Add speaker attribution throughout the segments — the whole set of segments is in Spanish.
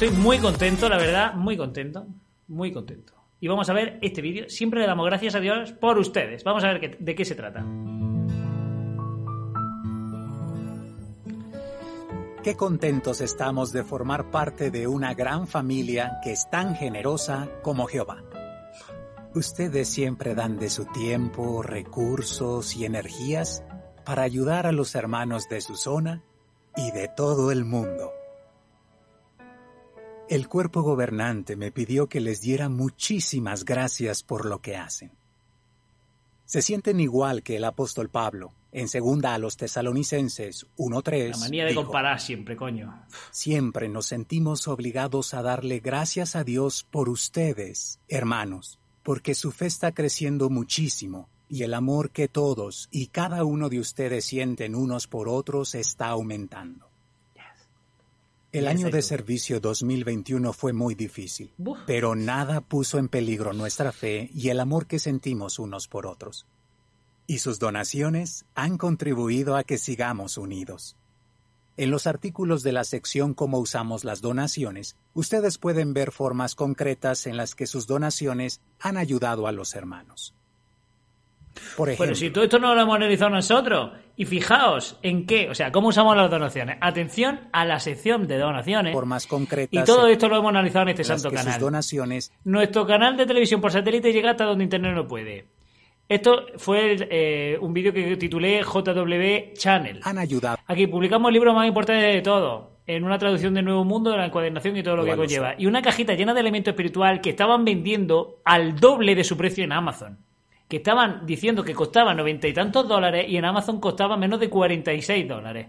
Speaker 1: Estoy muy contento, la verdad, muy contento, muy contento. Y vamos a ver este vídeo. Siempre le damos gracias a Dios por ustedes. Vamos a ver de qué se trata.
Speaker 2: Qué contentos estamos de formar parte de una gran familia que es tan generosa como Jehová. Ustedes siempre dan de su tiempo, recursos y energías para ayudar a los hermanos de su zona y de todo el mundo. El cuerpo gobernante me pidió que les diera muchísimas gracias por lo que hacen. Se sienten igual que el apóstol Pablo en segunda a los tesalonicenses 1.3.
Speaker 1: La manía de
Speaker 2: dijo,
Speaker 1: comparar siempre, coño.
Speaker 2: Siempre nos sentimos obligados a darle gracias a Dios por ustedes, hermanos, porque su fe está creciendo muchísimo y el amor que todos y cada uno de ustedes sienten unos por otros está aumentando. El año de servicio 2021 fue muy difícil, pero nada puso en peligro nuestra fe y el amor que sentimos unos por otros. Y sus donaciones han contribuido a que sigamos unidos. En los artículos de la sección Cómo usamos las donaciones, ustedes pueden ver formas concretas en las que sus donaciones han ayudado a los hermanos. Por ejemplo,
Speaker 1: Bueno, si todo esto no lo hemos analizado nosotros, y fijaos en qué, o sea, cómo usamos las donaciones. Atención a la sección de donaciones. Y
Speaker 2: concretas
Speaker 1: todo esto lo hemos analizado en este santo canal.
Speaker 2: sus donaciones
Speaker 1: Nuestro canal de televisión por satélite llega hasta donde Internet no puede. Esto fue eh, un vídeo que titulé JW Channel.
Speaker 2: han ayudado
Speaker 1: Aquí publicamos el libro más importante de todo, en una traducción de Nuevo Mundo, de la encuadernación y todo lo que conlleva. Y una cajita llena de elemento espiritual que estaban vendiendo al doble de su precio en Amazon. Que estaban diciendo que costaba noventa y tantos dólares y en Amazon costaba menos de 46 dólares.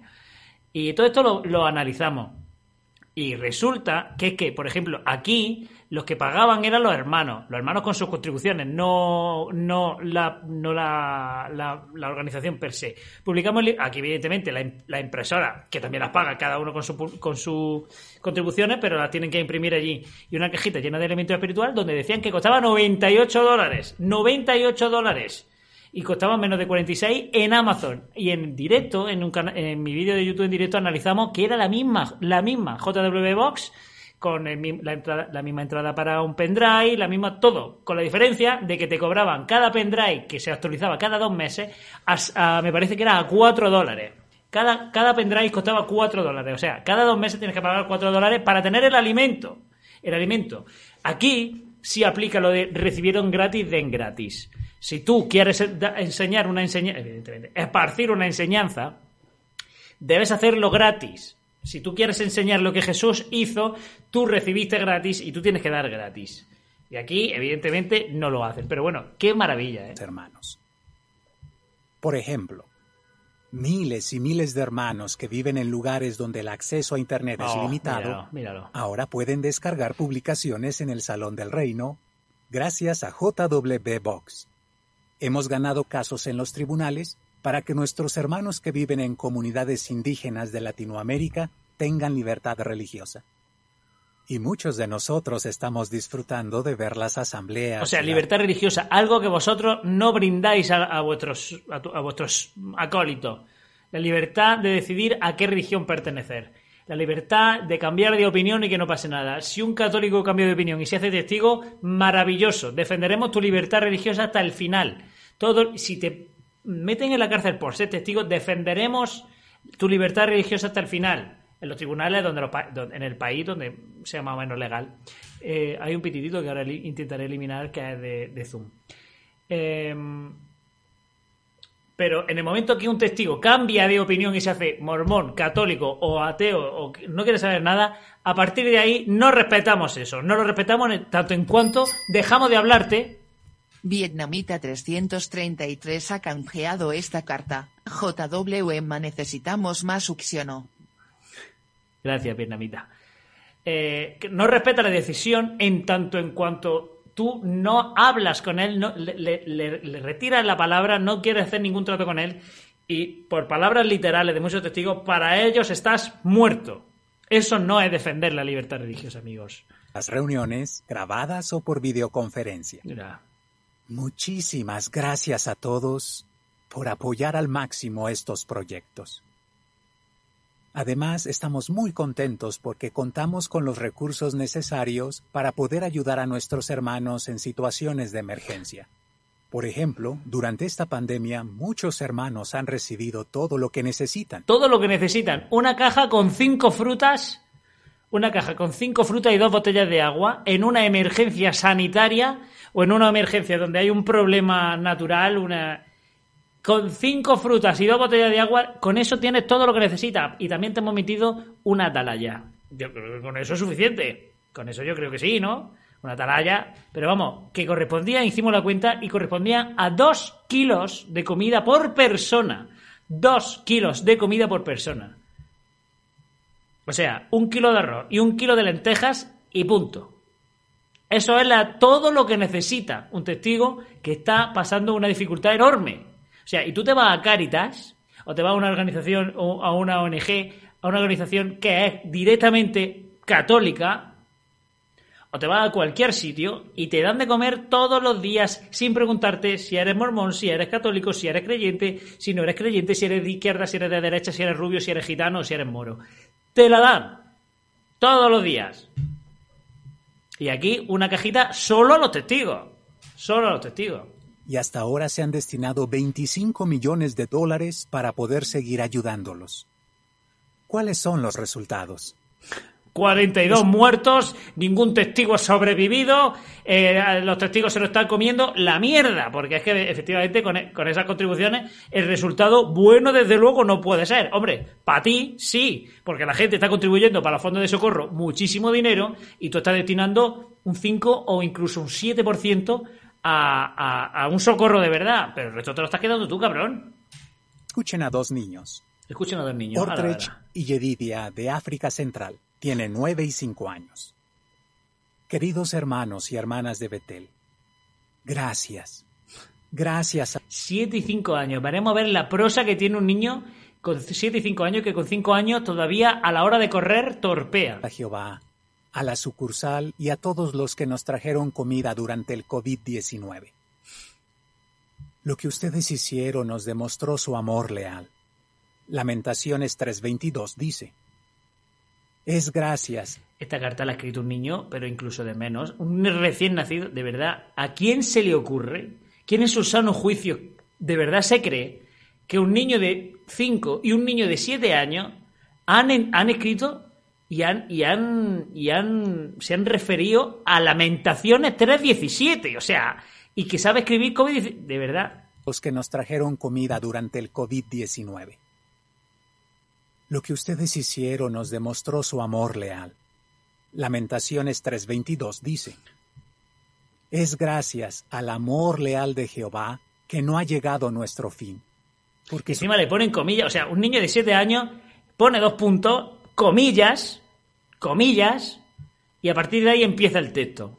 Speaker 1: Y todo esto lo, lo analizamos. Y resulta que es que, por ejemplo, aquí los que pagaban eran los hermanos, los hermanos con sus contribuciones, no, no, la, no la, la- la organización per se. Publicamos aquí, evidentemente, la, la impresora, que también las paga cada uno con, su, con sus contribuciones, pero las tienen que imprimir allí. Y una cajita llena de elementos espiritual donde decían que costaba 98 dólares. 98 dólares y costaban menos de 46 en Amazon. Y en directo, en, un en mi vídeo de YouTube en directo, analizamos que era la misma, la misma JW Box, con la, misma entrada para un pendrive, la misma todo, con la diferencia de que te cobraban cada pendrive que se actualizaba cada dos meses, me parece que era a 4 dólares. Cada, cada pendrive costaba 4 dólares. O sea, cada dos meses tienes que pagar 4 dólares para tener el alimento. El alimento. Aquí sí aplica lo de recibieron gratis, den gratis. Si tú quieres enseñar una enseñanza, evidentemente, esparcir una enseñanza, debes hacerlo gratis. Si tú quieres enseñar lo que Jesús hizo, tú recibiste gratis y tú tienes que dar gratis. Y aquí, evidentemente, no lo hacen. Pero bueno, qué maravilla, ¿eh?
Speaker 2: hermanos. Por ejemplo, miles y miles de hermanos que viven en lugares donde el acceso a Internet es
Speaker 1: Oh,
Speaker 2: limitado,
Speaker 1: míralo, míralo.
Speaker 2: ahora pueden descargar publicaciones en el Salón del Reino gracias a JW Box. Hemos ganado casos en los tribunales para que nuestros hermanos que viven en comunidades indígenas de Latinoamérica tengan libertad religiosa. Y muchos de nosotros estamos disfrutando de ver las asambleas.
Speaker 1: O sea,
Speaker 2: la-
Speaker 1: libertad religiosa, algo que vosotros no brindáis a, a vuestros, a, tu- a vuestros acólitos. La libertad de decidir a qué religión pertenecer. La libertad de cambiar de opinión y que no pase nada. Si un católico cambia de opinión y se hace testigo, maravilloso. Defenderemos tu libertad religiosa hasta el final. Todo, si te meten en la cárcel por ser testigo, defenderemos tu libertad religiosa hasta el final. En los tribunales, donde los en el país donde sea más o menos legal, eh, hay un pitidito que ahora intentaré eliminar que es de, Zoom. Em, pero en el momento que un testigo cambia de opinión y se hace mormón, católico o ateo o no quiere saber nada, a partir de ahí no respetamos eso. No lo respetamos tanto en cuanto dejamos de hablarte.
Speaker 3: Vietnamita 333 ha canjeado esta carta. JWM necesitamos más succiono.
Speaker 1: Gracias, vietnamita. Eh, no respeta la decisión en tanto en cuanto tú no hablas con él, no, le, le- le- le retiras la palabra, no quieres hacer ningún trato con él y por palabras literales de muchos testigos, para ellos estás muerto. Eso no es defender la libertad religiosa, amigos.
Speaker 2: las reuniones, grabadas o por videoconferencia.
Speaker 1: Mira,
Speaker 2: Muchísimas gracias a todos por apoyar al máximo estos proyectos. Además, estamos muy contentos porque contamos con los recursos necesarios para poder ayudar a nuestros hermanos en situaciones de emergencia. Por ejemplo, durante esta pandemia muchos hermanos han recibido todo lo que necesitan.
Speaker 1: Todo lo que necesitan. Una caja con cinco frutas, una caja con cinco frutas y dos botellas de agua en una emergencia sanitaria o en una emergencia donde hay un problema natural, una con cinco frutas y dos botellas de agua, con eso tienes todo lo que necesitas. Y también te hemos metido una atalaya. Yo creo que con eso es suficiente. Con eso yo creo que sí, ¿no? Una atalaya. Pero vamos, que correspondía, hicimos la cuenta, y correspondía a dos kilos de comida por persona. Dos kilos de comida por persona. O sea, un kilo de arroz y un kilo de lentejas y punto. Eso es la, todo lo que necesita un testigo que está pasando una dificultad enorme. O sea, y tú te vas a Caritas, o te vas a una organización, o a una ONG, a una organización que es directamente católica, o te vas a cualquier sitio y te dan de comer todos los días sin preguntarte si eres mormón, si eres católico, si eres creyente, si no eres creyente, si eres de izquierda, si eres de derecha, si eres rubio, si eres gitano o si eres moro. Te la dan todos los días. Y aquí una cajita solo a los testigos. Solo a los testigos
Speaker 2: y hasta ahora se han destinado 25 millones de dólares para poder seguir ayudándolos. ¿Cuáles son los resultados?
Speaker 1: 42 muertos, ningún testigo sobrevivido, eh, los testigos se lo están comiendo la mierda, porque es que efectivamente con, con, esas contribuciones el resultado bueno desde luego no puede ser. Hombre, para ti sí, porque la gente está contribuyendo para los fondos de socorro muchísimo dinero y tú estás destinando un 5 o incluso un 7% a, un socorro de verdad, pero el resto te lo estás quedando tú, cabrón.
Speaker 2: Escuchen a dos niños.
Speaker 1: Escuchen a dos niños.
Speaker 2: Ortrech y Yedidia, de África Central. Tienen nueve y cinco años. Queridos hermanos y hermanas de Betel, gracias. Gracias a...
Speaker 1: Siete y cinco años. Veremos a ver la prosa que tiene un niño con siete y cinco años que con cinco años todavía a la hora de correr torpea.
Speaker 2: A Jehová a la sucursal y a todos los que nos trajeron comida durante el COVID-19. Lo que ustedes hicieron nos demostró su amor leal. Lamentaciones 3:22 dice, es gracias.
Speaker 1: Esta carta la ha escrito un niño, pero incluso de menos, un recién nacido, de verdad, ¿a quién se le ocurre? ¿Quién en su sano juicio de verdad se cree que un niño de 5 y un niño de 7 años han, han escrito y han, y han, y han, se han referido a Lamentaciones 3.17, o sea, y que sabe escribir COVID, de verdad.
Speaker 2: Los que nos trajeron comida durante el COVID-19. Lo que ustedes hicieron nos demostró su amor leal. Lamentaciones 3:22 dice, Es gracias al amor leal de Jehová que no ha llegado nuestro fin.
Speaker 1: Porque encima le ponen comillas, o sea, un niño de 7 años pone dos puntos comillas, comillas, y a partir de ahí empieza el texto.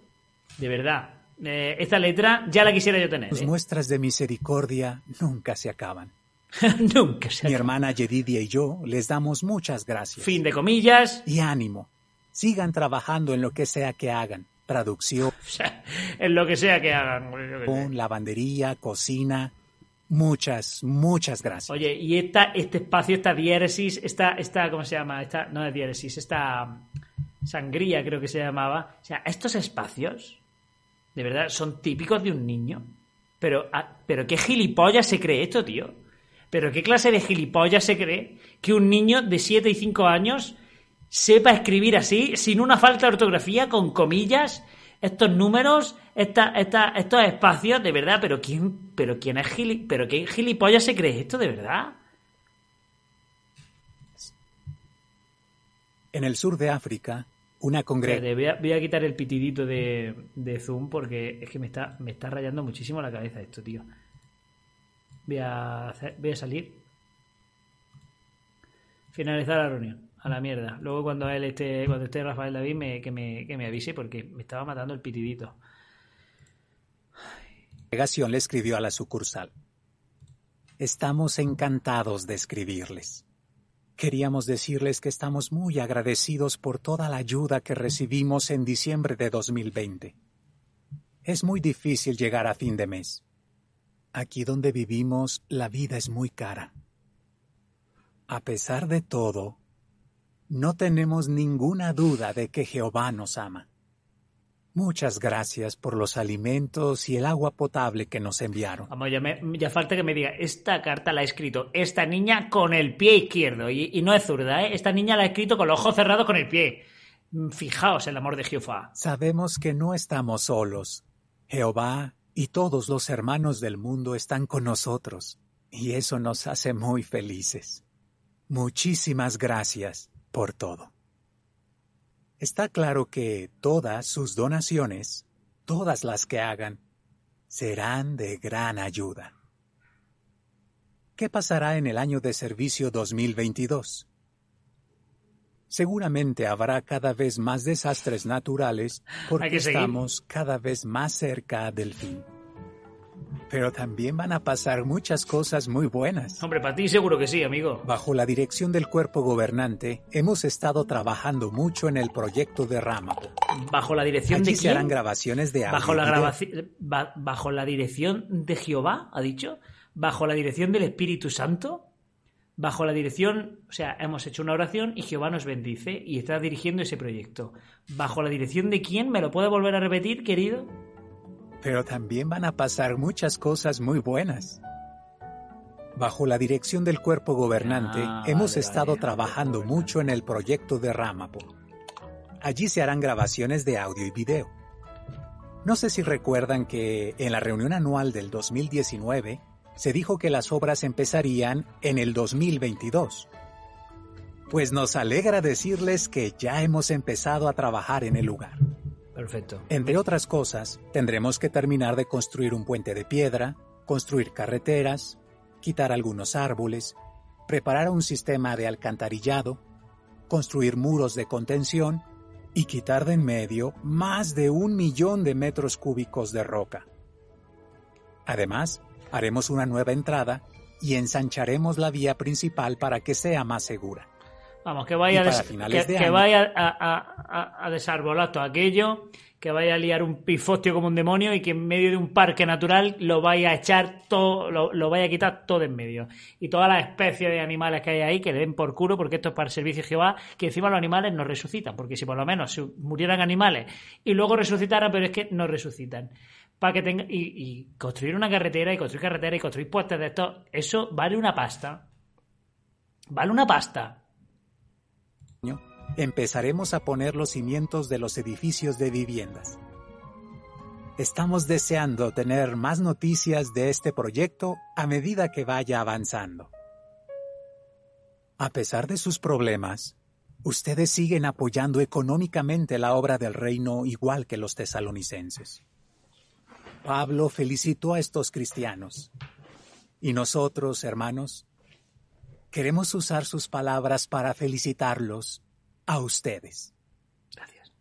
Speaker 1: De verdad. Eh, esta letra ya la quisiera yo tener.
Speaker 2: Las
Speaker 1: ¿eh?
Speaker 2: muestras de misericordia nunca se acaban.
Speaker 1: nunca se
Speaker 2: Mi hermana Yedidia y yo les damos muchas gracias.
Speaker 1: Fin de comillas.
Speaker 2: Y ánimo. Sigan trabajando en lo que sea que hagan. Traducción.
Speaker 1: en lo que sea que hagan.
Speaker 2: Con lavandería, cocina, Muchas, muchas gracias.
Speaker 1: Oye, y esta, este espacio, esta diéresis, esta, esta, ¿cómo se llama? Esta, no es diéresis, esta mm, sangría creo que se llamaba. O sea, estos espacios, de verdad, son típicos de un niño. Pero, ah, pero qué gilipollas se cree esto, tío. Pero qué clase de gilipollas se cree que un niño de 7 y 5 años sepa escribir así, sin una falta de ortografía, con comillas, estos números, esta, esta, estos espacios, de verdad, pero quién, pero quién es gili, pero qué gilipollas se cree esto, de verdad.
Speaker 2: En el sur de África, una congregación.
Speaker 1: Voy, a, quitar el pitidito de, de, Zoom porque es que me está, me está rayando muchísimo la cabeza esto, tío. Voy a, voy a salir. Finalizar la reunión a la mierda. Luego cuando él esté, cuando esté Rafael David me, que, me, que me avise porque me estaba matando el pitidito.
Speaker 2: La le escribió a la sucursal. Estamos encantados de escribirles. Queríamos decirles que estamos muy agradecidos por toda la ayuda que recibimos en diciembre de 2020. Es muy difícil llegar a fin de mes. Aquí donde vivimos, la vida es muy cara. A pesar de todo, no tenemos ninguna duda de que Jehová nos ama. Muchas gracias por los alimentos y el agua potable que nos enviaron.
Speaker 1: Vamos, ya, me- ya falta que me diga, esta carta la ha escrito esta niña con el pie izquierdo. Y, y no es zurda, ¿eh? Esta niña la ha escrito con los ojos cerrados con el pie. Mm, Fijaos el amor de Jehová.
Speaker 2: Sabemos que no estamos solos. Jehová y todos los hermanos del mundo están con nosotros, y eso nos hace muy felices. Muchísimas gracias por todo. Está claro que todas sus donaciones, todas las que hagan, serán de gran ayuda. ¿Qué pasará en el año de servicio 2022? Seguramente habrá cada vez más desastres naturales porque
Speaker 1: seguir.
Speaker 2: estamos cada vez más cerca del fin. Pero también van a pasar muchas cosas muy buenas.
Speaker 1: Hombre, para ti seguro que sí, amigo.
Speaker 2: Bajo la dirección del cuerpo gobernante, hemos estado trabajando mucho en el proyecto de Ramapo.
Speaker 1: Bajo la dirección
Speaker 2: Allí
Speaker 1: de
Speaker 2: se
Speaker 1: quién?
Speaker 2: harán grabaciones de
Speaker 1: Bajo la ba- bajo la dirección de Jehová, ha dicho. Bajo la dirección del Espíritu Santo. Bajo la dirección, o sea, hemos hecho una oración y Jehová nos bendice y está dirigiendo ese proyecto. ¿Bajo la dirección de quién? ¿Me lo puede volver a repetir, querido?
Speaker 2: Pero también van a pasar muchas cosas muy buenas. Bajo la dirección del cuerpo gobernante,
Speaker 1: Ah,
Speaker 2: hemos
Speaker 1: vale,
Speaker 2: estado
Speaker 1: vale.
Speaker 2: trabajando mucho en el proyecto de Ramapo. Allí se harán grabaciones de audio y video. No sé si recuerdan que en la reunión anual del 2019 se dijo que las obras empezarían en el 2022. Pues nos alegra decirles que ya hemos empezado a trabajar en el lugar.
Speaker 1: Perfecto.
Speaker 2: Entre otras cosas, tendremos que terminar de construir un puente de piedra, construir carreteras, quitar algunos árboles, preparar un sistema de alcantarillado, construir muros de contención y quitar de en medio más de un millón de metros cúbicos de roca. Además, haremos una nueva entrada y ensancharemos la vía principal para que sea más segura.
Speaker 1: Vamos, que vaya, des- que, que
Speaker 2: año.
Speaker 1: vaya a, a- a- a desarbolar todo aquello, que vaya a liar un pifostio como un demonio y que en medio de un parque natural lo vaya a echar todo, lo, lo vaya a quitar todo en medio. Y todas las especies de animales que hay ahí que le den por culo porque esto es para el servicio de Jehová, que encima los animales no resucitan, porque si por lo menos si murieran animales y luego resucitaran, pero es que no resucitan. Para que tenga, y, y construir una carretera y construir carretera y construir puestos de esto, eso vale una pasta. Vale una pasta.
Speaker 2: Año, empezaremos a poner los cimientos de los edificios de viviendas. Estamos deseando tener más noticias de este proyecto a medida que vaya avanzando. A pesar de sus problemas, ustedes siguen apoyando económicamente la obra del reino igual que los tesalonicenses. Pablo felicitó a estos cristianos. Y nosotros, hermanos, queremos usar sus palabras para felicitarlos a ustedes.
Speaker 1: Gracias.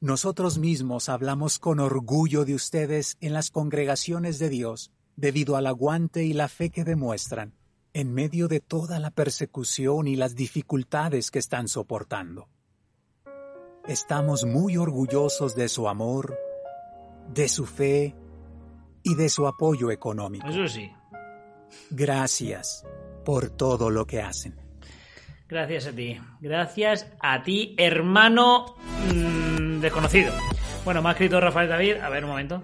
Speaker 2: Nosotros mismos hablamos con orgullo de ustedes en las congregaciones de Dios debido al aguante y la fe que demuestran en medio de toda la persecución y las dificultades que están soportando. Estamos muy orgullosos de su amor, de su fe y de su apoyo económico.
Speaker 1: Eso sí.
Speaker 2: Gracias por todo lo que hacen.
Speaker 1: Gracias a ti. Gracias a ti, hermano mm, desconocido. Bueno, me ha escrito Rafael David. A ver, un momento.